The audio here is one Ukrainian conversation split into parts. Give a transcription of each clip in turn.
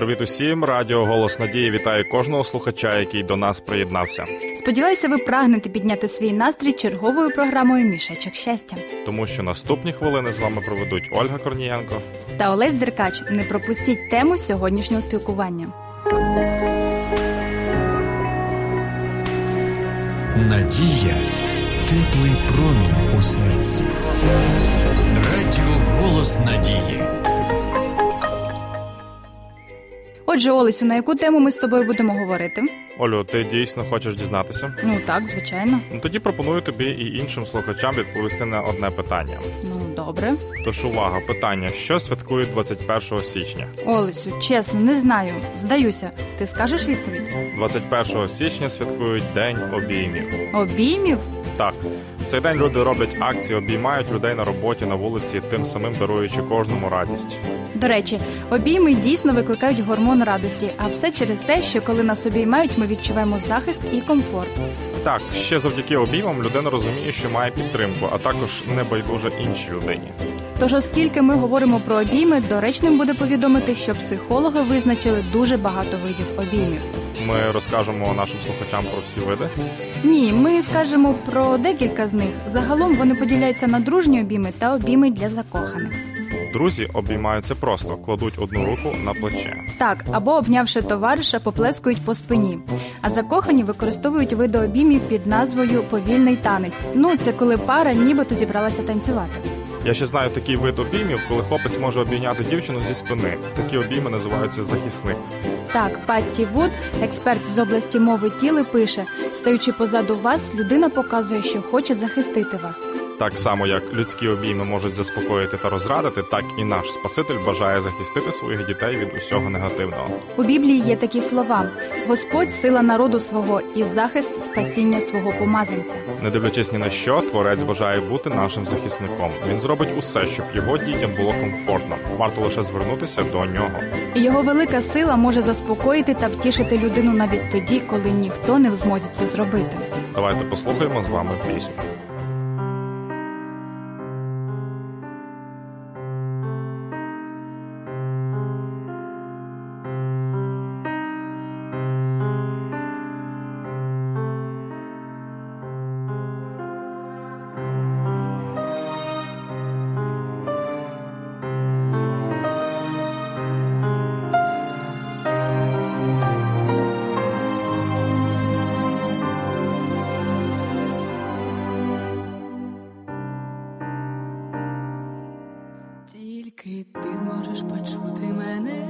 Привіт усім! Радіо Голос Надії вітає кожного слухача, який до нас приєднався. Сподіваюся, ви прагнете підняти свій настрій черговою програмою Мішечок щастя. Тому що наступні хвилини з вами проведуть Ольга Корнієнко та Олесь Деркач. Не пропустіть тему сьогоднішнього спілкування. Надія теплий промінь у серці. Радіо Голос Надії. Отже, Олесю, на яку тему ми з тобою будемо говорити? Олю, ти дійсно хочеш дізнатися? Ну так, звичайно. Ну тоді пропоную тобі і іншим слухачам відповісти на одне питання. Ну добре. Тож увага, питання: що святкують 21 січня? Олесю, чесно, не знаю. Здаюся, ти скажеш відповідь? 21 січня святкують День обіймів. Обіймів? Так. Цей день люди роблять акції, обіймають людей на роботі на вулиці, тим самим даруючи кожному радість. До речі, обійми дійсно викликають гормон радості, а все через те, що коли нас обіймають, ми відчуваємо захист і комфорт. Так, ще завдяки обіймам людина розуміє, що має підтримку, а також не байдуже іншій людині. Тож, оскільки ми говоримо про обійми, доречним буде повідомити, що психологи визначили дуже багато видів обіймів. Ми розкажемо нашим слухачам про всі види. Ні, ми скажемо про декілька з них. Загалом вони поділяються на дружні обійми та обійми для закоханих. Друзі обіймаються просто, кладуть одну руку на плече. Так, або обнявши товариша, поплескують по спині. А закохані використовують види обіймів під назвою повільний танець. Ну це коли пара нібито зібралася танцювати. Я ще знаю такий вид обіймів, коли хлопець може обійняти дівчину зі спини. Такі обійми називаються захисник. Так, Патті Вуд, експерт з області мови тіла, пише: стаючи позаду вас, людина показує, що хоче захистити вас. Так само, як людські обійми можуть заспокоїти та розрадити, так і наш Спаситель бажає захистити своїх дітей від усього негативного. У Біблії є такі слова: Господь сила народу свого і захист спасіння свого помазанця. Не дивлячись ні на що, творець бажає бути нашим захисником. Він зробить усе, щоб його дітям було комфортно. Варто лише звернутися до нього. І Його велика сила може заспокоїти та втішити людину навіть тоді, коли ніхто не в змозі це зробити. Давайте послухаємо з вами пісню. Ти зможеш почути мене,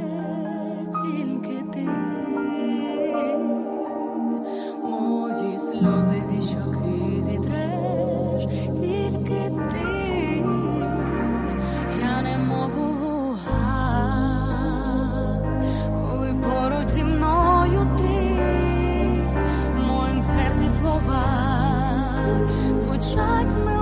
тільки ти. Мої сльози зі щоки зітреш, тільки ти, я не мову лугах, коли поруч зі мною ти, в моїм серці слова звучать мелодії,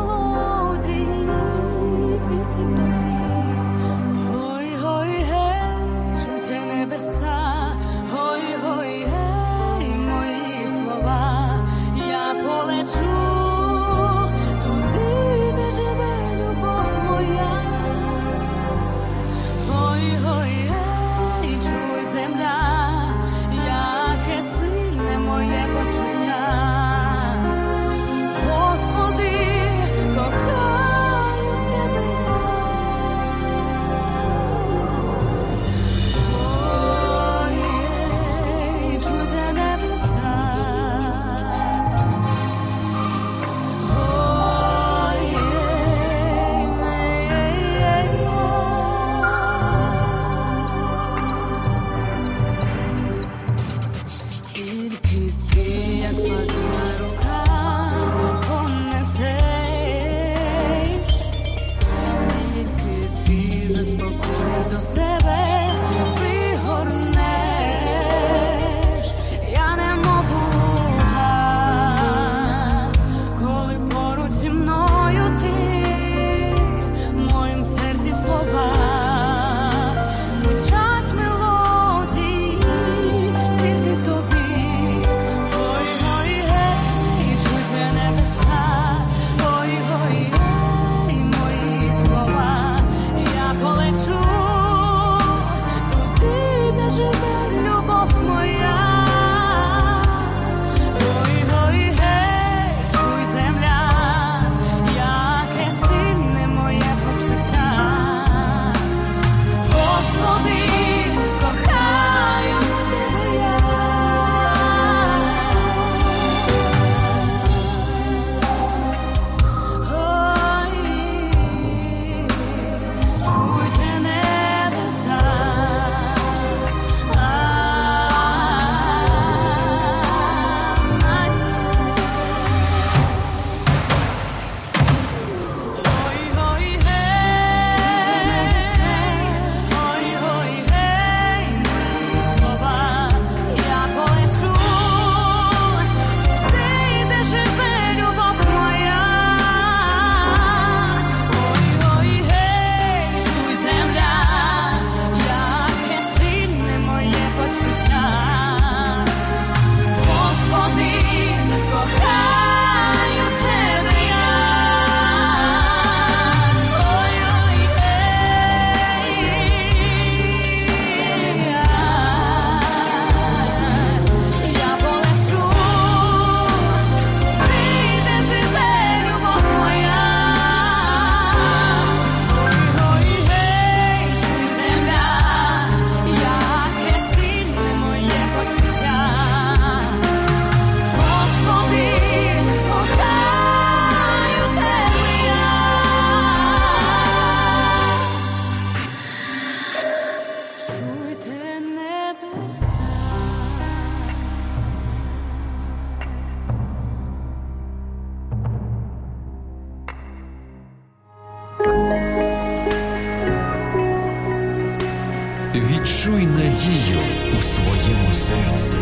Відчуй надію у своєму серці.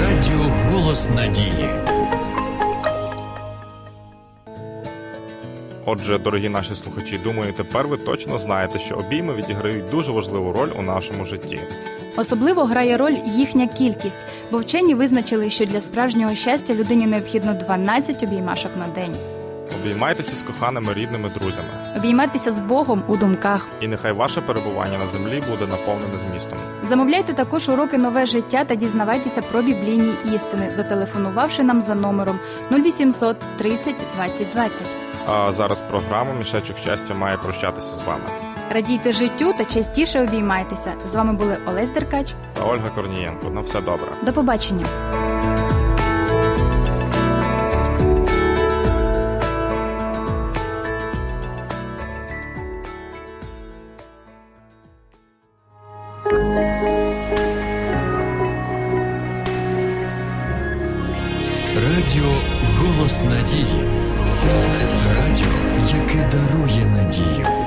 Радіо Голос Надії. Отже, дорогі наші слухачі, думаю, тепер ви точно знаєте, що обійми відіграють дуже важливу роль у нашому житті. Особливо грає роль їхня кількість, бо вчені визначили, що для справжнього щастя людині необхідно 12 обіймашок на день. Обіймайтеся з коханими рідними друзями, Обійматися з Богом у думках. і нехай ваше перебування на землі буде наповнене змістом. Замовляйте також уроки нове життя та дізнавайтеся про біблійні істини, зателефонувавши нам за номером 0800 30 20 20. А зараз програма Мішечок щастя має прощатися з вами. Радійте життю та частіше обіймайтеся. З вами були Олесь Деркач. Та Ольга Корнієнко. На все добре. До побачення. Радіо Голос Надії. Радіо, яке дарує надію.